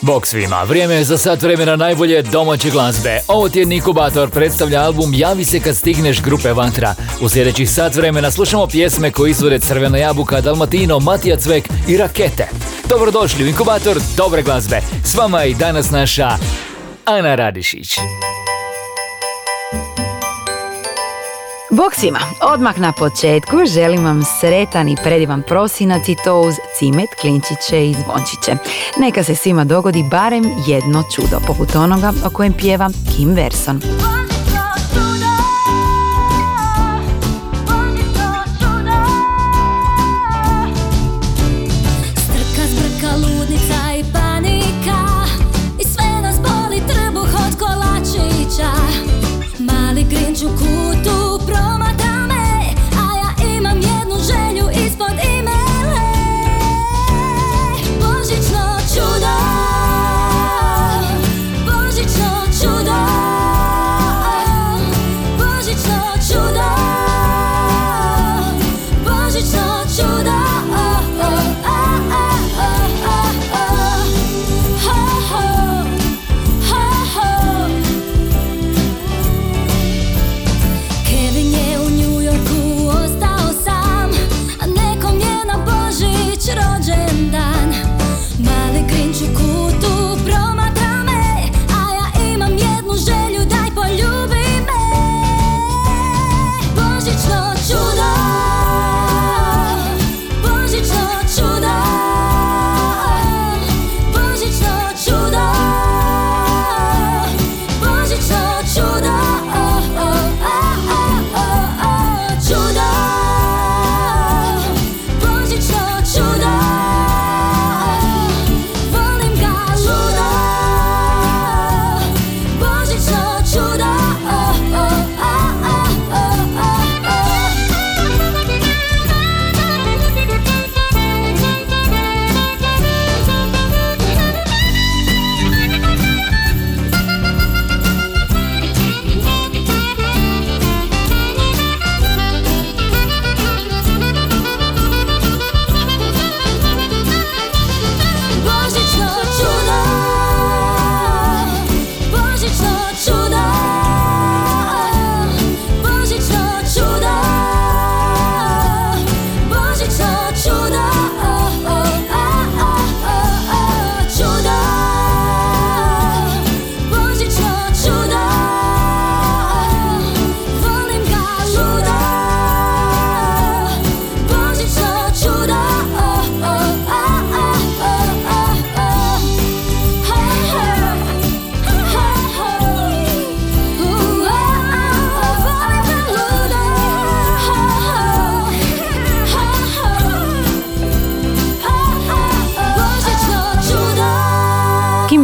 Bog svima, vrijeme je za sat vremena najbolje domaće glazbe. Ovo tjedni inkubator predstavlja album Javi se kad stigneš grupe Vatra. U sljedećih sat vremena slušamo pjesme koje izvode Crvena jabuka, Dalmatino, Matija Cvek i Rakete. Dobrodošli u inkubator dobre glazbe. S vama je i danas naša Ana Radišić. Bog svima, odmah na početku želim vam sretan i predivan prosinac i to uz cimet, klinčiće i zvončiće. Neka se svima dogodi barem jedno čudo, poput onoga o kojem pjeva Kim Verson.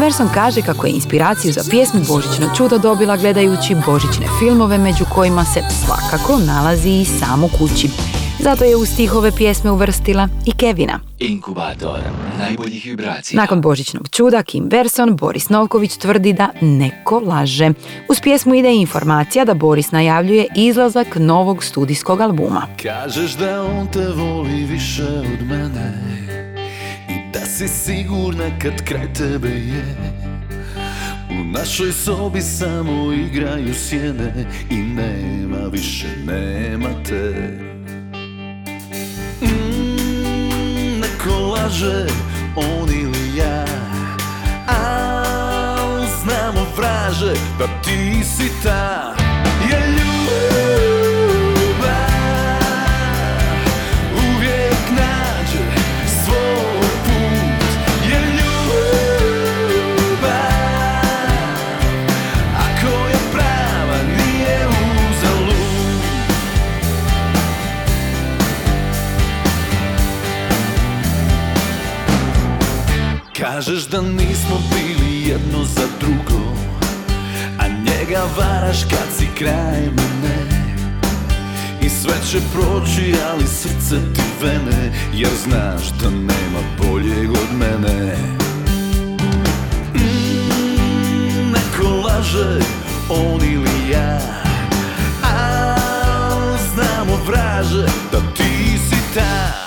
Anderson kaže kako je inspiraciju za pjesmu Božićno čudo dobila gledajući božićne filmove među kojima se svakako nalazi i samo kući. Zato je u stihove pjesme uvrstila i Kevina. Inkubator najboljih vibracija. Nakon Božićnog čuda Kim Verson, Boris Novković tvrdi da neko laže. Uz pjesmu ide informacija da Boris najavljuje izlazak novog studijskog albuma. Kažeš da on te voli više od mene da si sigurna kad kraj tebe je? U našoj sobi samo igraju sjene I nema više, nema te. Mm, Neko laže, on ili ja Al znamo vraže da ti si ta. Je ljubav Kažeš da nismo bili jedno za drugo A svega varaš kad si kraj mene I sve će proći, ali srce ti vene Jer znaš da nema boljeg od mene. Mm, Neko laže, on ili ja Al znamo vraže da ti si ta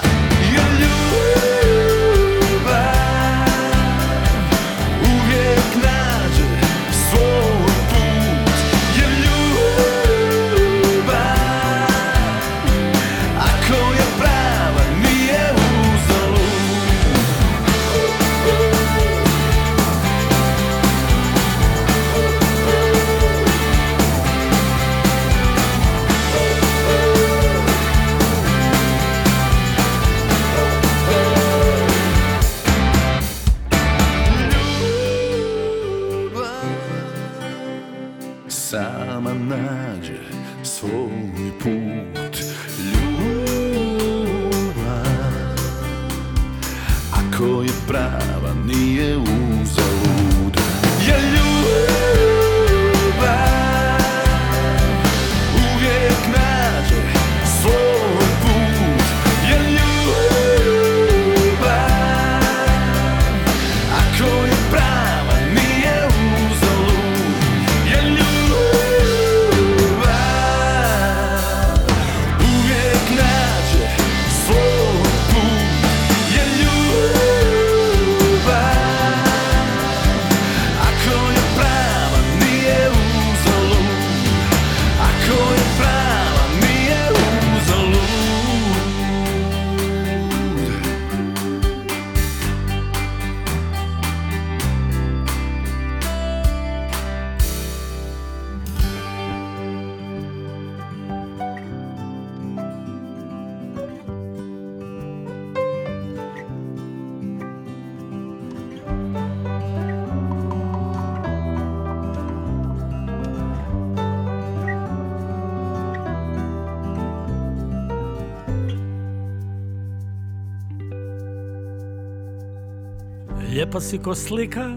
Lijepa si ko slika,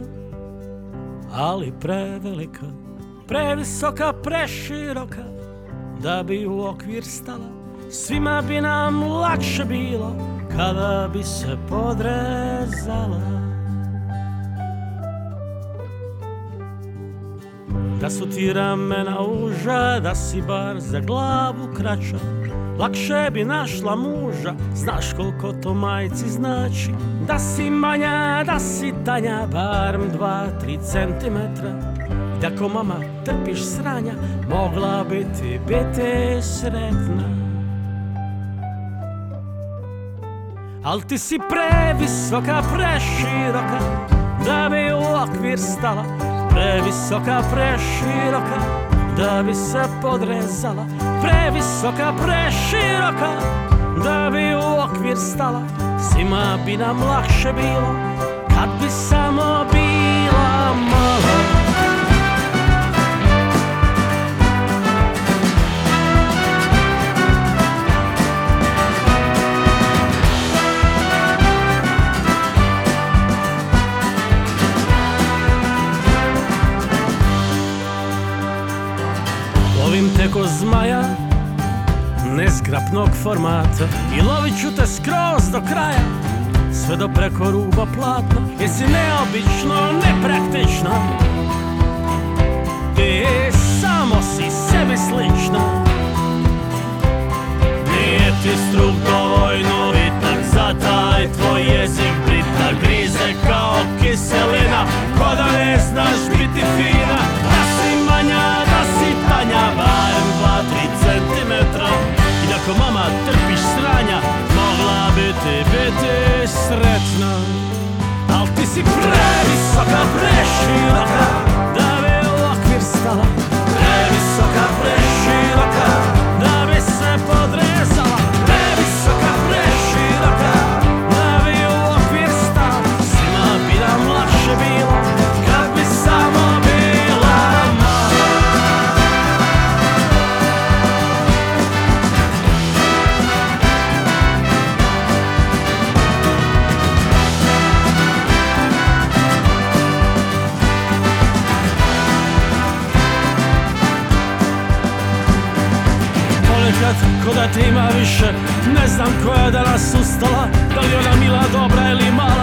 ali prevelika, previsoka, preširoka, da bi u okvir stala. Svima bi nam lakše bilo, kada bi se podrezala. Da su ti ramena uža, da si bar za glavu kraća, Lakše bi našla muža, znaš koliko to majci znači. Da si manja, da si tanja, barem dva, tri centimetra. I da ko mama trpiš sranja, mogla bi ti biti sretna. Al ti si previsoka, preširoka, da bi u okvir stala. Previsoka, preširoka, da bi se podrezala Previsoka, preširoka, da bi u okvir stala Svima bi nam lakše bilo, Nezgrapnog formata I lovit ću te skroz do kraja Sve do preko ruba platna Jesi neobično, nepraktična I samo si sebi slična Nije ti struk dovoljno vitak Za taj tvoj jezik biti sretna te ima više Ne znam koja je danas ustala Da li ona mila, dobra ili mala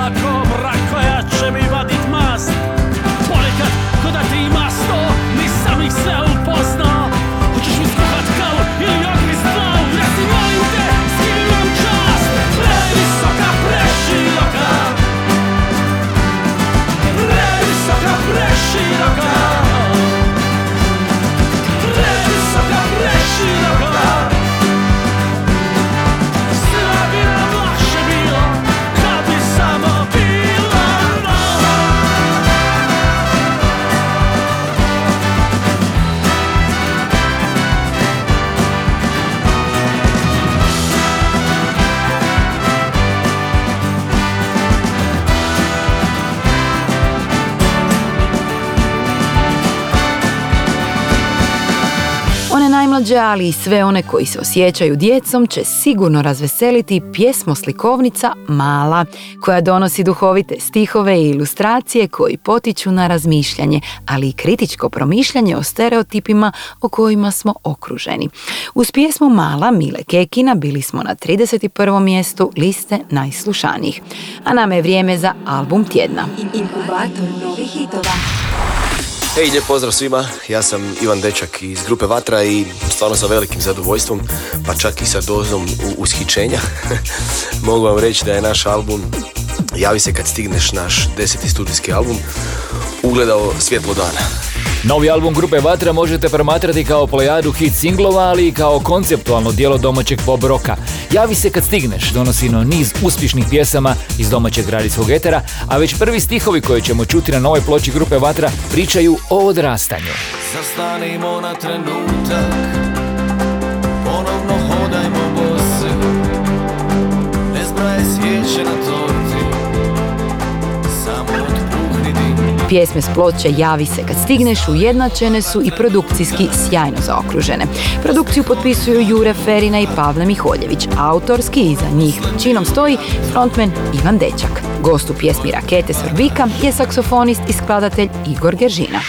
najmlađe, ali i sve one koji se osjećaju djecom će sigurno razveseliti pjesmoslikovnica Mala, koja donosi duhovite stihove i ilustracije koji potiču na razmišljanje, ali i kritičko promišljanje o stereotipima o kojima smo okruženi. Uz pjesmu Mala Mile Kekina bili smo na 31. mjestu liste najslušanijih, a nama je vrijeme za album tjedna. Inkubator novih hitova. Hej, lijep pozdrav svima, ja sam Ivan Dečak iz grupe Vatra i stvarno sa velikim zadovoljstvom, pa čak i sa dozom ushićenja. Mogu vam reći da je naš album Javi se kad stigneš naš deseti studijski album ugledao svjetlo dana. Novi album grupe Vatra možete promatrati kao plejadu hit singlova, ali i kao konceptualno dijelo domaćeg pop roka. Javi se kad stigneš, donosi no niz uspješnih pjesama iz domaćeg radijskog etera, a već prvi stihovi koje ćemo čuti na novoj ploči grupe Vatra pričaju o odrastanju. Zastanimo na trenutak Pjesme s ploče Javi se kad stigneš ujednačene su i produkcijski sjajno zaokružene. Produkciju potpisuju Jure Ferina i Pavle Miholjević, autorski iza njih činom stoji frontman Ivan Dečak. Gost u pjesmi Rakete s Vrbika je saksofonist i skladatelj Igor Geržina.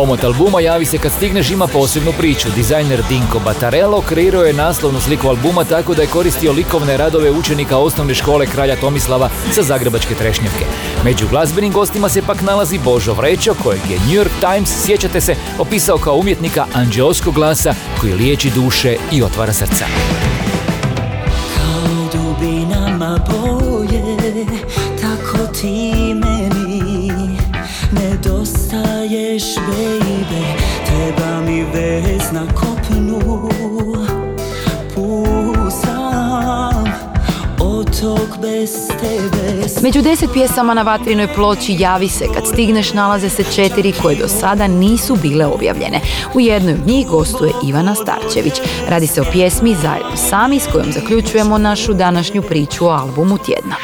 Omot albuma Javi se kad stigneš ima posebnu priču. Dizajner Dinko Batarello kreirao je naslovnu sliku albuma tako da je koristio likovne radove učenika osnovne škole kralja Tomislava sa Zagrebačke Trešnjevke. Među glazbenim gostima se pak nalazi Božo Vrećo kojeg je New York Times, sjećate se, opisao kao umjetnika anđeoskog glasa koji liječi duše i otvara srca. Kao dubinama boje, tako ti nedostaješ, baby. Treba mi vez na kopnu. Među deset pjesama na vatrinoj ploči Javi se kad stigneš nalaze se četiri koje do sada nisu bile objavljene. U jednoj od njih gostuje Ivana Starčević. Radi se o pjesmi Zajedno sami s kojom zaključujemo našu današnju priču o albumu tjedna.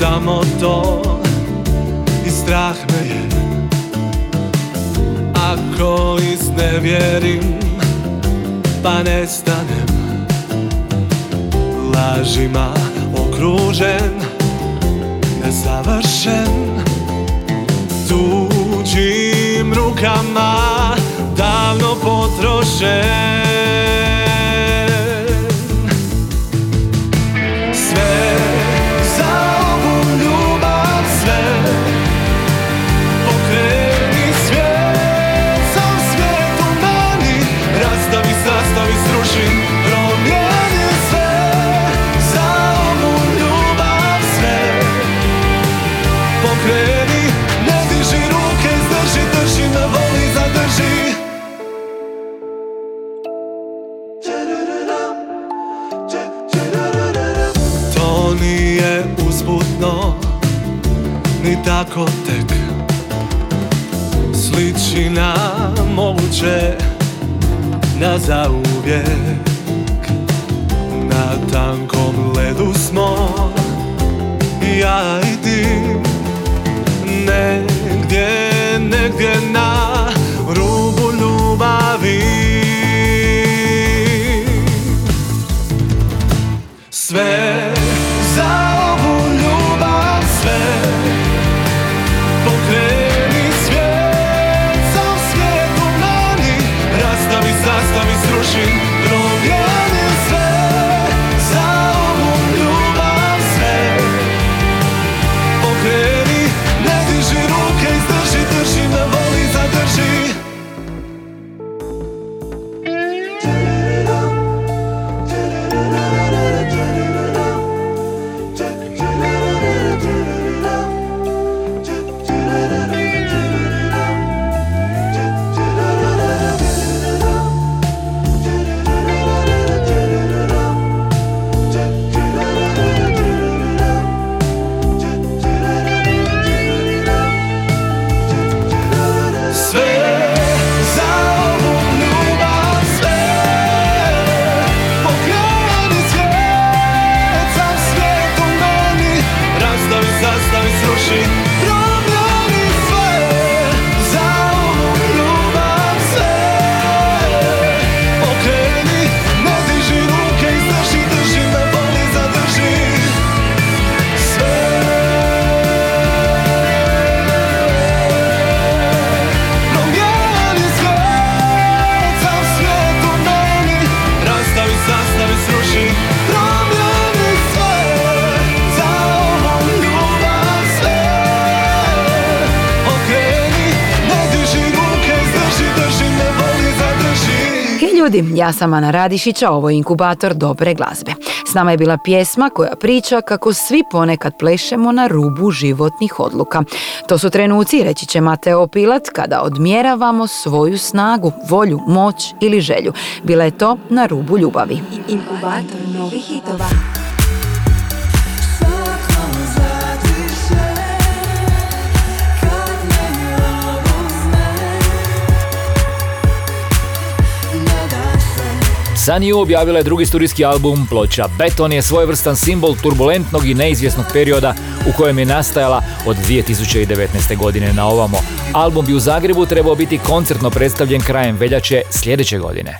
samo to. I strah me je. Ako iznevjerim pa nestanem Lažima okružen, Nezavršen. Tuđim rukama davno potrošen. tako tek Sliči na moguće Na zauvijek. Na tankom ledu smo Ja i ti Negdje, negdje na ljudi, ja sam Ana Radišić, a ovo je inkubator dobre glazbe. S nama je bila pjesma koja priča kako svi ponekad plešemo na rubu životnih odluka. To su trenuci, reći će Mateo Pilat, kada odmjeravamo svoju snagu, volju, moć ili želju. Bila je to na rubu ljubavi. Inkubator novih hitova. Sunny objavila je drugi studijski album, ploča Beton je svojevrstan simbol turbulentnog i neizvjesnog perioda u kojem je nastajala od 2019. godine na ovamo. Album bi u Zagrebu trebao biti koncertno predstavljen krajem veljače sljedeće godine.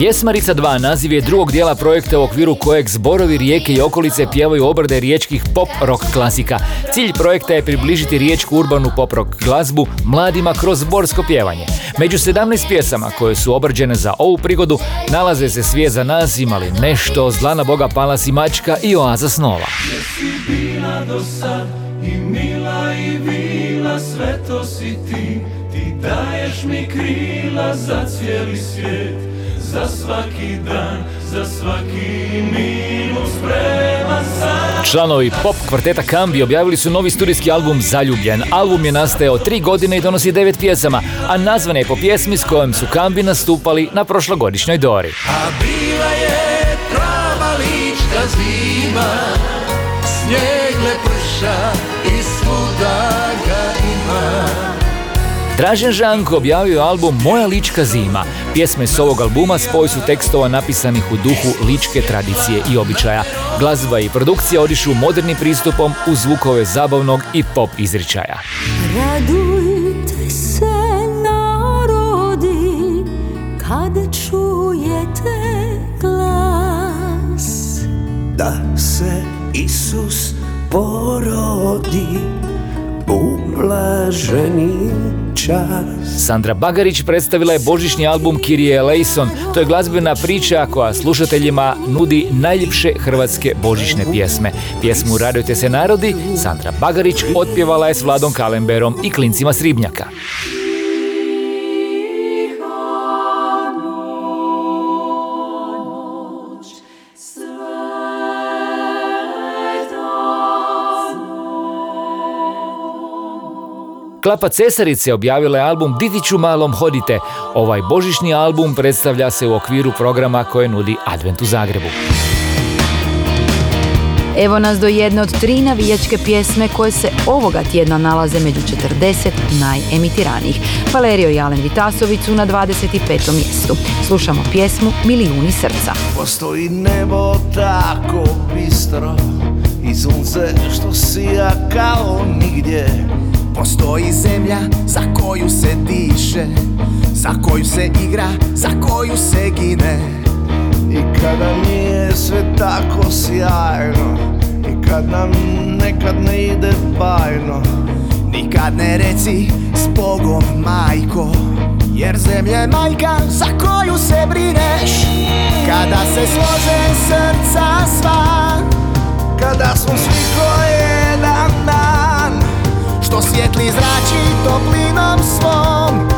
Pjesmarica 2 naziv je drugog dijela projekta u okviru kojeg zborovi rijeke i okolice pjevaju obrade riječkih pop rock klasika. Cilj projekta je približiti riječku urbanu pop rock glazbu mladima kroz zborsko pjevanje. Među 17 pjesama koje su obrađene za ovu prigodu nalaze se Svijet za nas, imali nešto, Zlana Boga Palas i Mačka i Oaza snova. sve to si ti. Ti daješ mi krila za cijeli svijet, za svaki dan, za svaki minus prema sam. Članovi pop kvarteta Kambi objavili su novi studijski album Zaljubljen. Album je nastajao tri godine i donosi devet pjesama, a nazvan je po pjesmi s kojom su Kambi nastupali na prošlogodišnjoj Dori. A bila je prava lička zima, snijeg ne prša i svuda. Dražen Žanko objavio album Moja lička zima. Pjesme s ovog albuma spoj su tekstova napisanih u duhu ličke tradicije i običaja. Glazba i produkcija odišu modernim pristupom u zvukove zabavnog i pop izričaja. Radujte se narodi kad čujete glas Da se Isus porodi u blaženi čas Sandra Bagarić predstavila je božićni album Kirije Eleison. To je glazbena priča koja slušateljima nudi najljepše hrvatske božićne pjesme. Pjesmu Radujte se narodi Sandra Bagarić otpjevala je s Vladom Kalemberom i klincima Sribnjaka. Klapa Cesarice objavila je album Ditiću malom hodite. Ovaj božićni album predstavlja se u okviru programa koje nudi Advent u Zagrebu. Evo nas do jedne od tri navijačke pjesme koje se ovoga tjedna nalaze među 40 najemitiranijih. Valerio i Alen Vitasović su na 25. mjestu. Slušamo pjesmu Milijuni srca. Postoji nebo tako bistro I sunce što sija kao nigdje Postoji zemlja za koju se diše Za koju se igra, za koju se gine. I kada nije sve tako sjajno I kad nam nekad ne ide bajno. Nikad ne reci s Bogom majko Jer zemlja je majka za koju se brineš. Kada se slože srca sva Kada smo svi ko jedan dan Što svjetli zrači toplinom svom.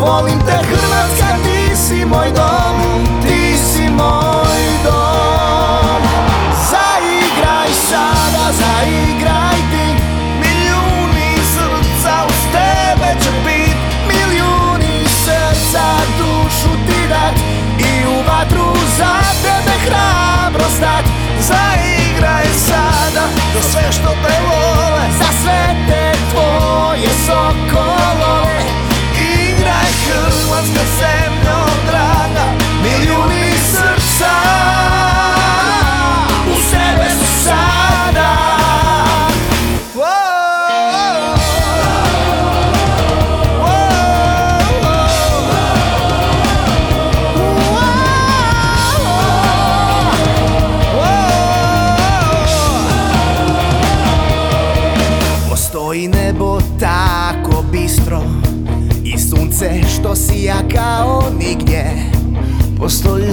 Volim te Hrvatska, ti si moj dom Ti si moj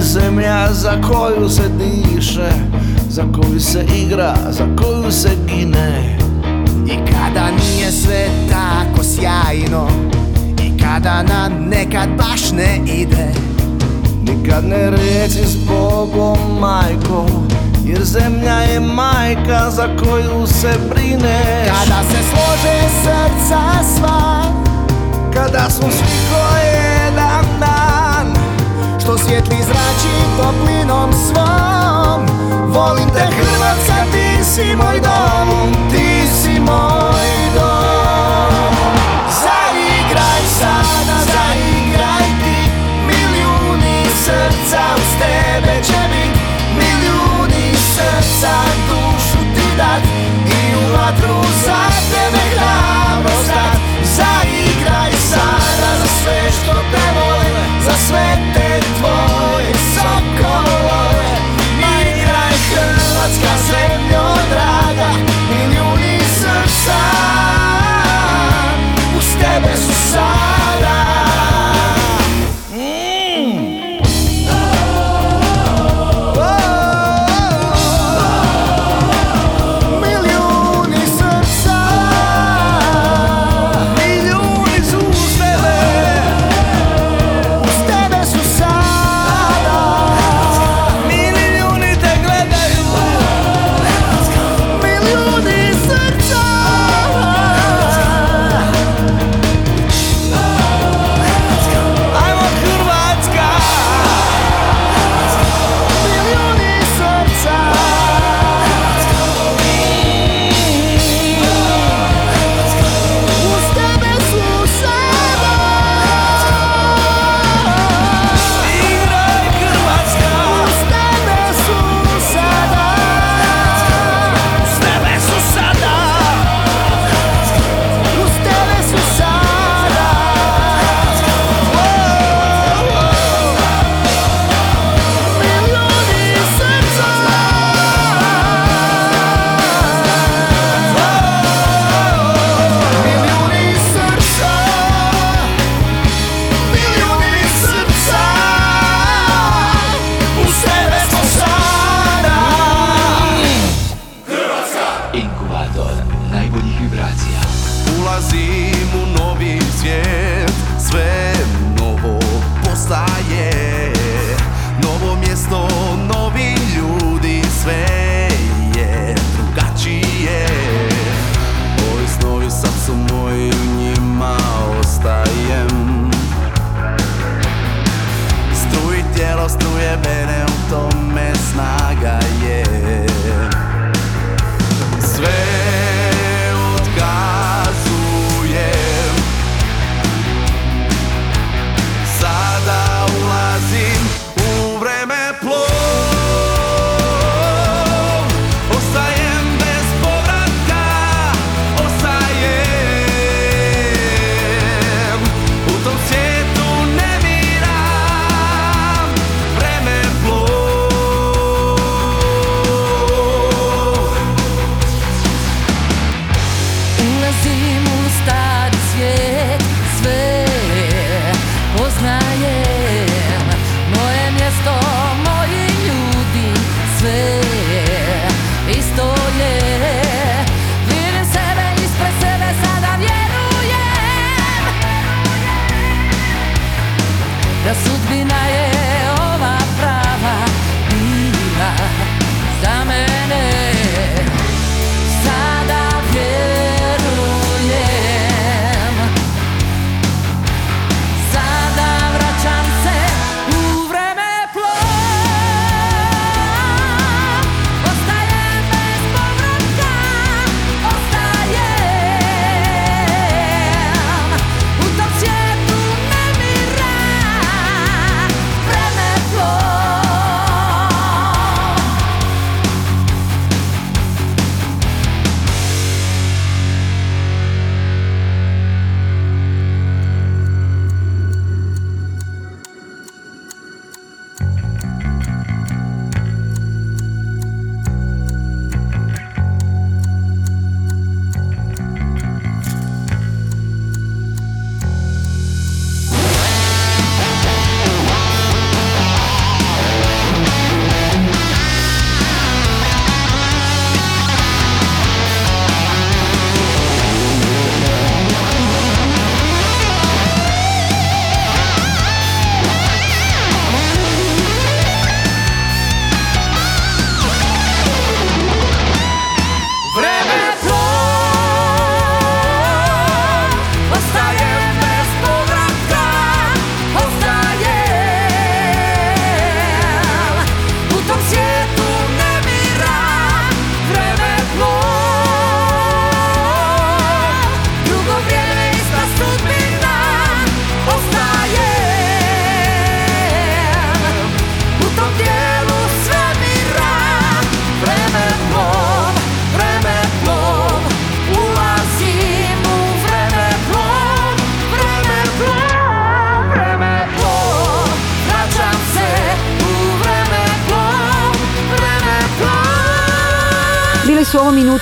zemlja za koju se diše Za koju se igra, za koju se gine. I kada nije sve tako sjajno I kada nam nekad baš ne ide. Nikad ne reci s Bogom majko Jer zemlja je majka za koju se brineš. Kada se slože srca sva Kada smo svi ko jedan dan Što svijetli zrači toplinom svom. Volim te Hrvatska, ti si moj dom. Ti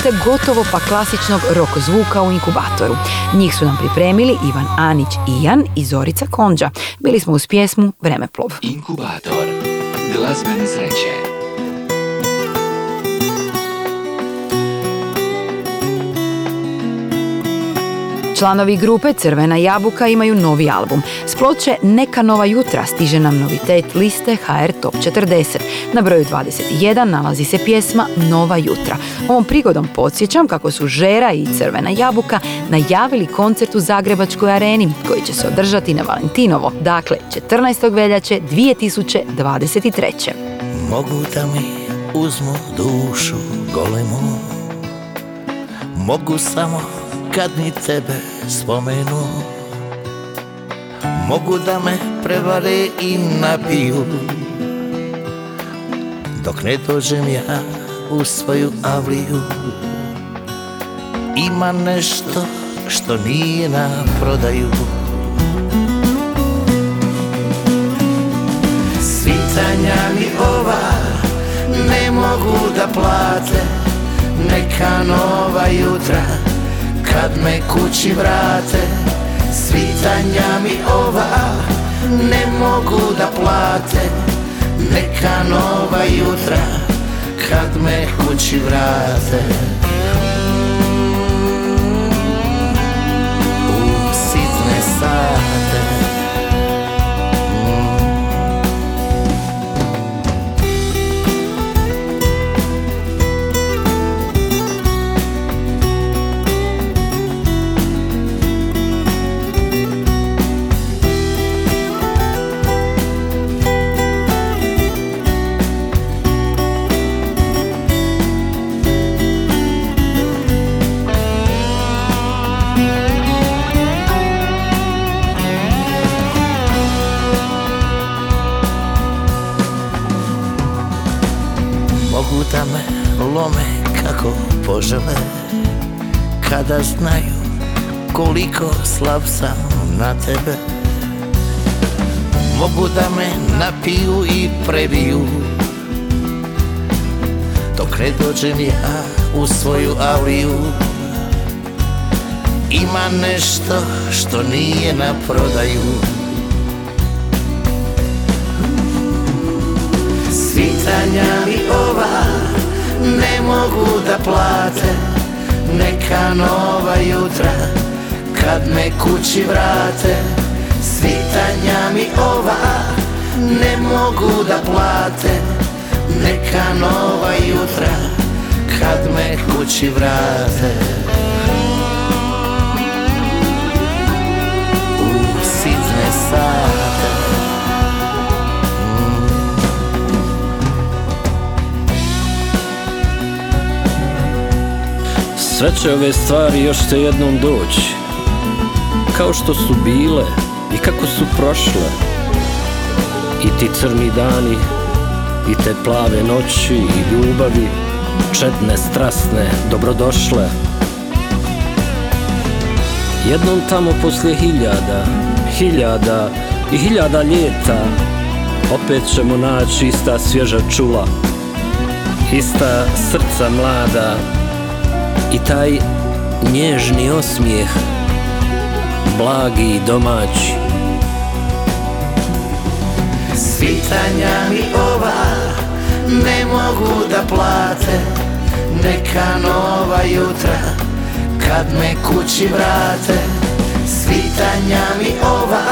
minute gotovo pa klasičnog rock zvuka u inkubatoru. Njih su nam pripremili Ivan Anić i Jan i Zorica Konđa. Bili smo uz pjesmu Vremeplov. Inkubator glazbene sreće. Članovi grupe Crvena jabuka imaju novi album. S ploče Neka nova jutra stiže nam novitet liste HR Top 40. Na broju 21 nalazi se pjesma Nova jutra. Ovom prigodom podsjećam kako su Žera i Crvena jabuka najavili koncert u Zagrebačkoj areni koji će se održati na Valentinovo, dakle 14. veljače 2023. Mogu da mi uzmu dušu golemu Mogu samo kad mi tebe spomenu. Mogu da me prevare i napiju Dok ne dođem ja u svoju avliju Ima nešto što nije na prodaju. Svitanja mi ova ne mogu da plate Neka nova jutra kad me kući vrate Svitanja mi ova ne mogu da plate. Neka nova jutra kad me kući vrate Da me lome kako požele. Kada znaju koliko slab sam na tebe. Mogu da me napiju i prebiju. Dok ne dođem ja u svoju avliju Ima nešto što nije na prodaju Svitanja mi ova ne mogu da plate. Neka nova jutra kad me kući vrate. Svitanja mi ova ne mogu da plate. Neka nova jutra kad me kući vrate Sve će ove stvari još te jednom doći Kao što su bile i kako su prošle. I ti crni dani i te plave noći i ljubavi Čedne, strasne, dobrodošle. Jednom tamo poslije hiljada, hiljada i hiljada ljeta Opet ćemo naći ista svježa čula Ista srca mlada i taj nježni osmijeh blagi i domaći. Svitanja mi ova ne mogu da plate Neka nova jutra kad me kući vrate. Svitanja mi ova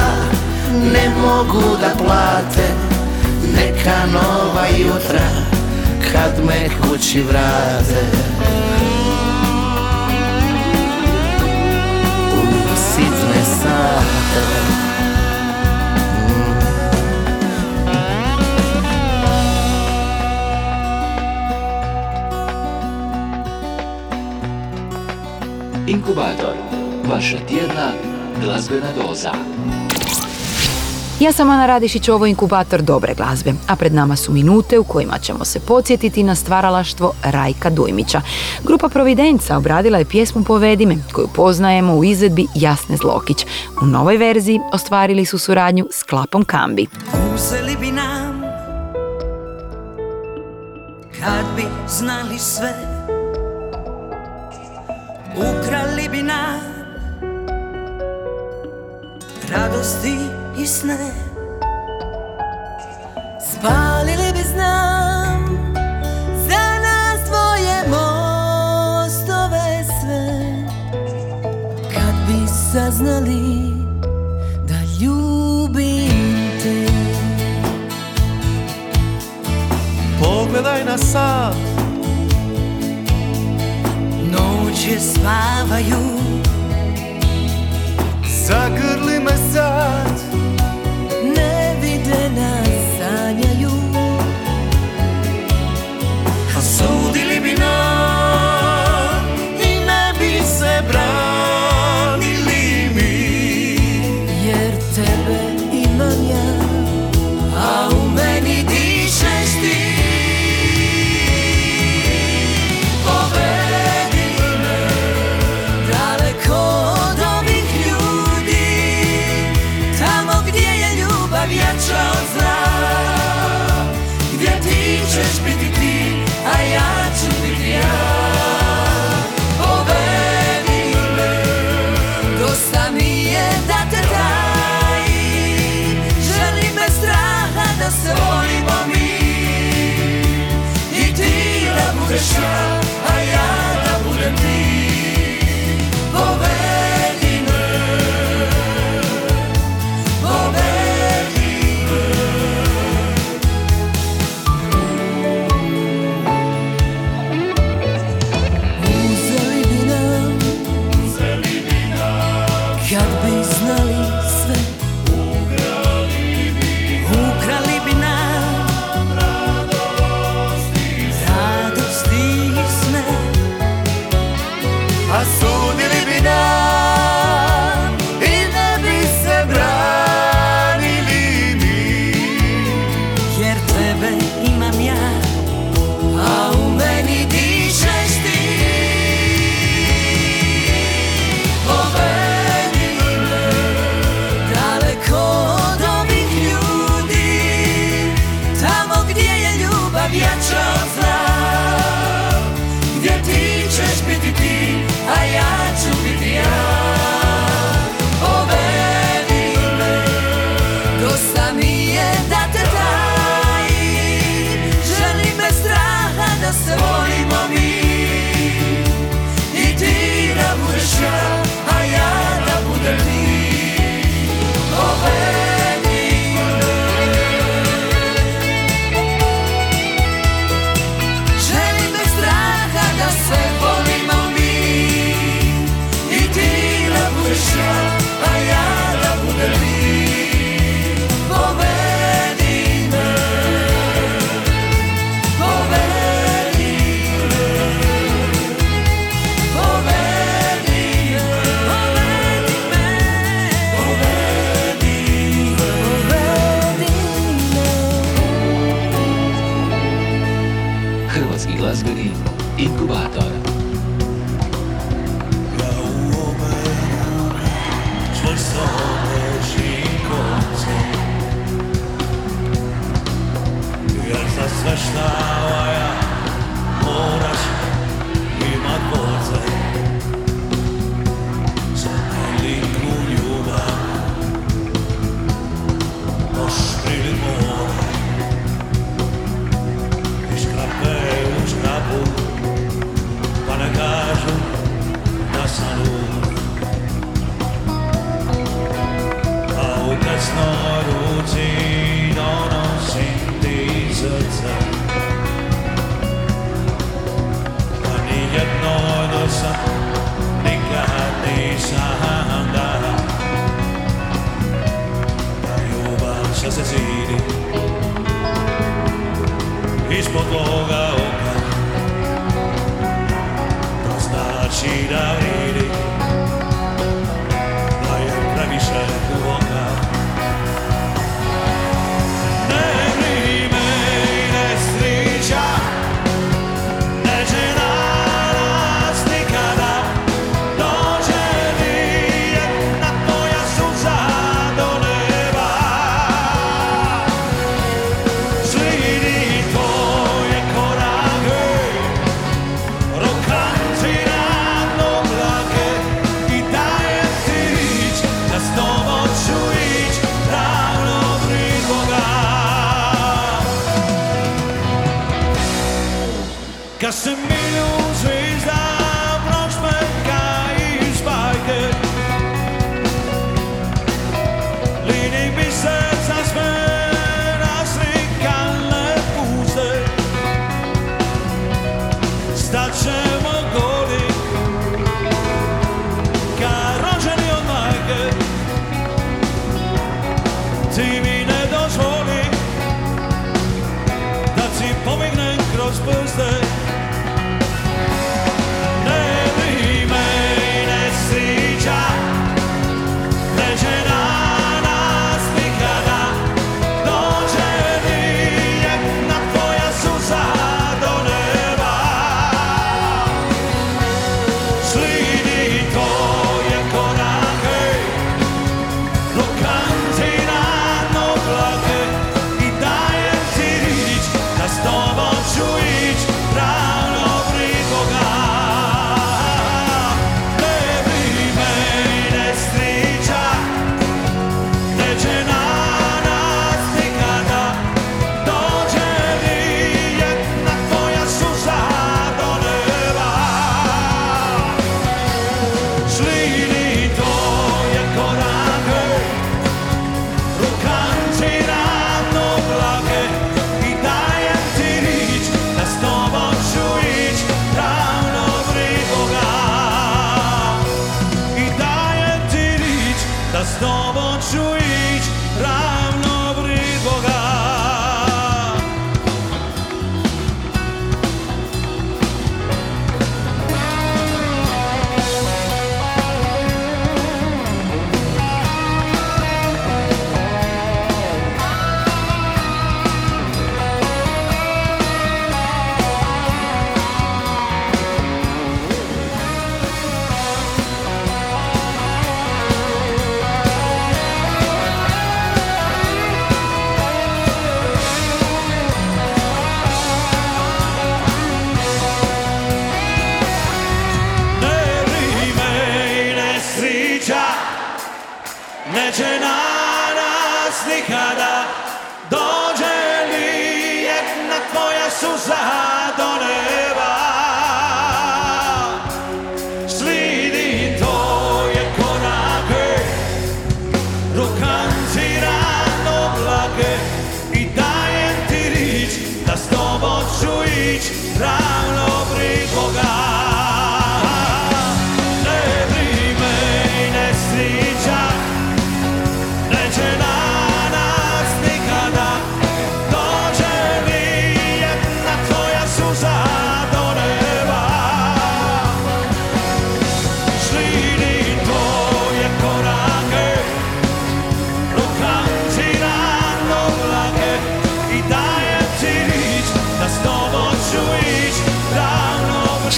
ne mogu da plate Neka nova jutra kad me kući vrate sate Inkubator, vaša tjedna glazbena doza. Ja sam Ana Radišić, ovo je inkubator dobre glazbe, a pred nama su minute u kojima ćemo se podsjetiti na stvaralaštvo Rajka Dujmića. Grupa Providenca obradila je pjesmu Povedime, koju poznajemo u izvedbi Jasne Zlokić. U novoj verziji ostvarili su suradnju s Klapom Kambi. Uzeli bi nam kad bi znali sve Ukrali bi nam radosti i sne. Spalili bi znam za nas tvoje mostove sve. Kad bi saznali da ljubim te. Pogledaj na sad. Noće spavaju. Zagrli me sad žena sanjaju. A sudili slogan.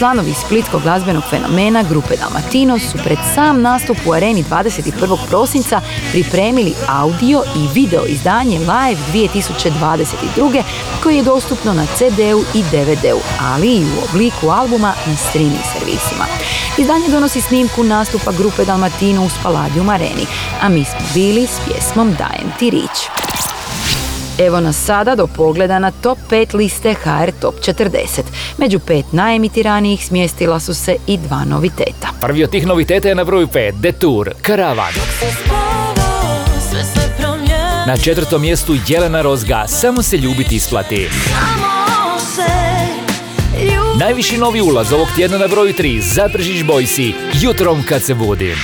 Članovi splitskog glazbenog fenomena grupe Dalmatino su pred sam nastup u areni 21. prosinca pripremili audio i video izdanje Live 2022. koji je dostupno na CD-u i DVD-u, ali i u obliku albuma na streaming servisima. Izdanje donosi snimku nastupa grupe Dalmatino u Spaladium areni, a mi smo bili s pjesmom Dajem ti rič. Evo nas sada do pogleda na top 5 liste HR Top 40. Među pet najemitiranijih smjestila su se i dva noviteta. Prvi od tih noviteta je na broju 5, Detour, Karavan. Se Na četvrtom mjestu Jelena Rozga, Samo se ljubiti isplati. Se Najviši novi ulaz ovog tjedna na broju 3, Zaprežić Bojsi, Jutrom kad se budim.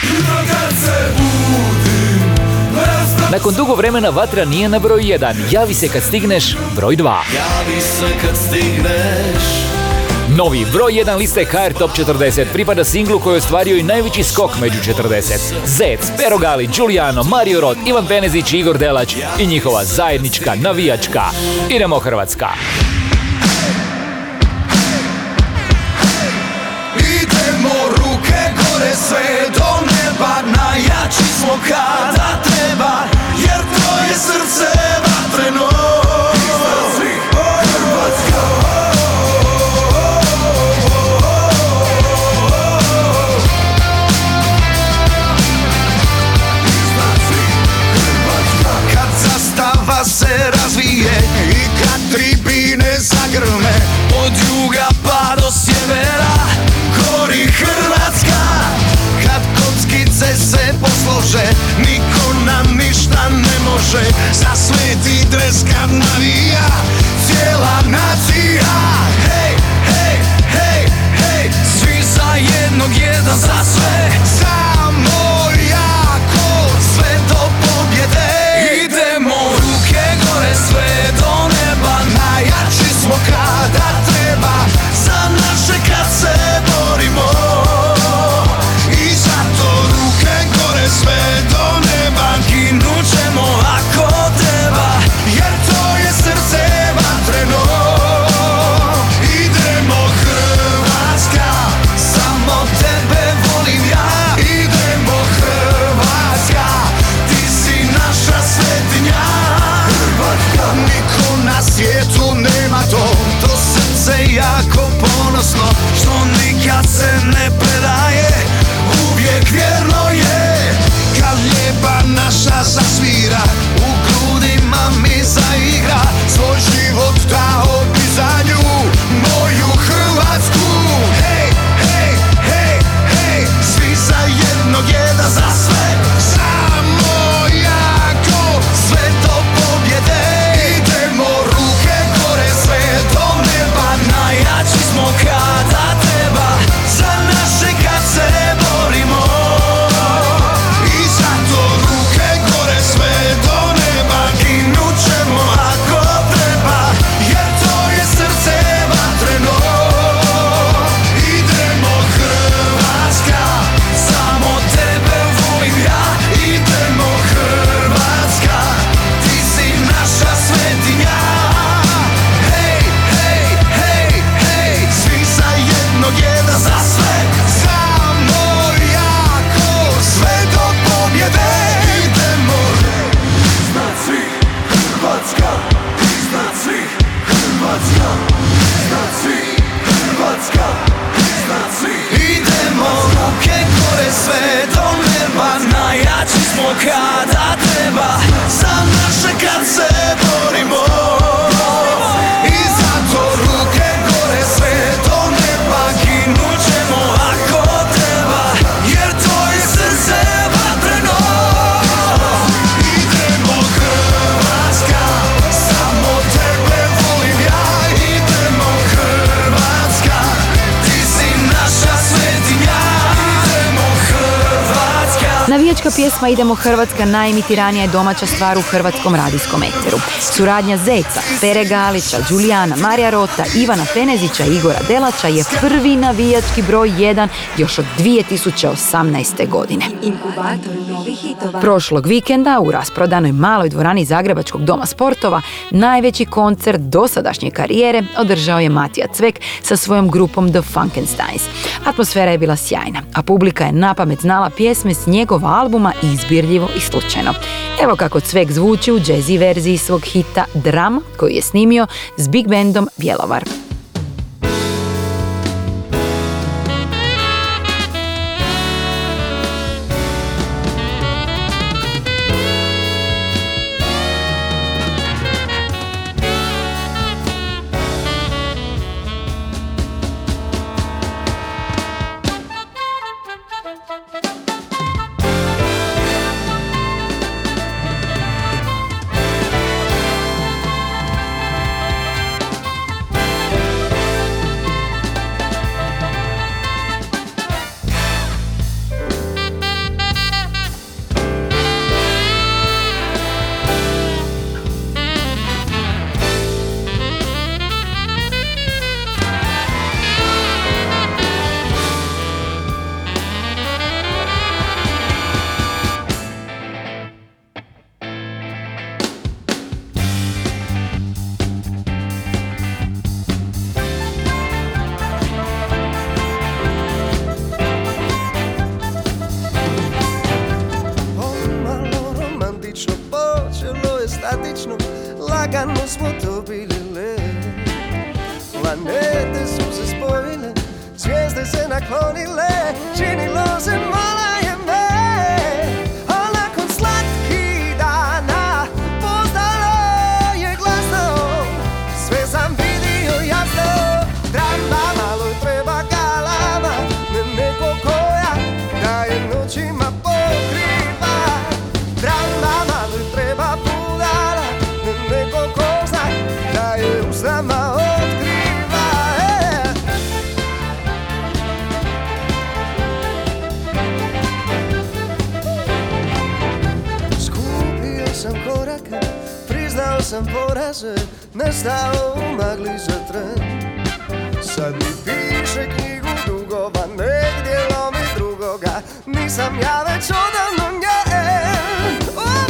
Nakon dugo vremena Vatra nije na broju 1, Javi se kad stigneš, broj 2. Javi se kad stigneš Novi broj 1 liste HR Top 40 pripada singlu koji je ostvario i najveći skok među 40. Zec, Pero Gali, Giuliano, Mario Rot, Ivan Penezić i Igor Delać i njihova zajednička navijačka. Idemo Hrvatska! Idemo ruke gore sve do neba Najjači smo kada treba Jer može Za sveti dreska navija Cijela nacija. Hej, hej, hej, hej Svi za jednog, jedan za sve. respira. Hrvatska najimitiranija je domaća stvar u hrvatskom radijskom eteru. Suradnja Zeca, Pere Galića, Đulijana, Marija Rota, Ivana Fenezića i Igora Delača je prvi navijački broj 1 još od 2018. godine. Prošlog vikenda u rasprodanoj maloj dvorani Zagrebačkog doma sportova najveći koncert dosadašnje karijere održao je Matija Cvek sa svojom grupom The Funkensteins. Atmosfera je bila sjajna, a publika je napamet znala pjesme s njegova albuma i zanimljivo i slučajno. Evo kako Cvek zvuči u jazzy verziji svog hita Dram koji je snimio s Big Bandom Bjelovar. sam poražen, nestao u magli žrtren Sad mi piše knjigu dugova, negdje lomi drugoga Nisam ja već odavno njen.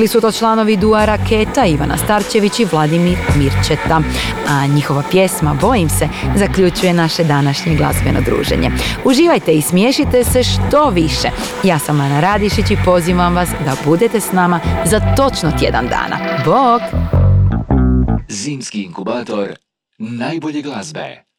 Bili su to članovi Dua Raketa, Ivana Starčević i Vladimir Mirčeta. A njihova pjesma Bojim se zaključuje naše današnje glazbeno druženje. Uživajte i smiješite se što više. Ja sam Ana Radišić i pozivam vas da budete s nama za točno tjedan dana. Bog! Zimski inkubator najbolje glazbe.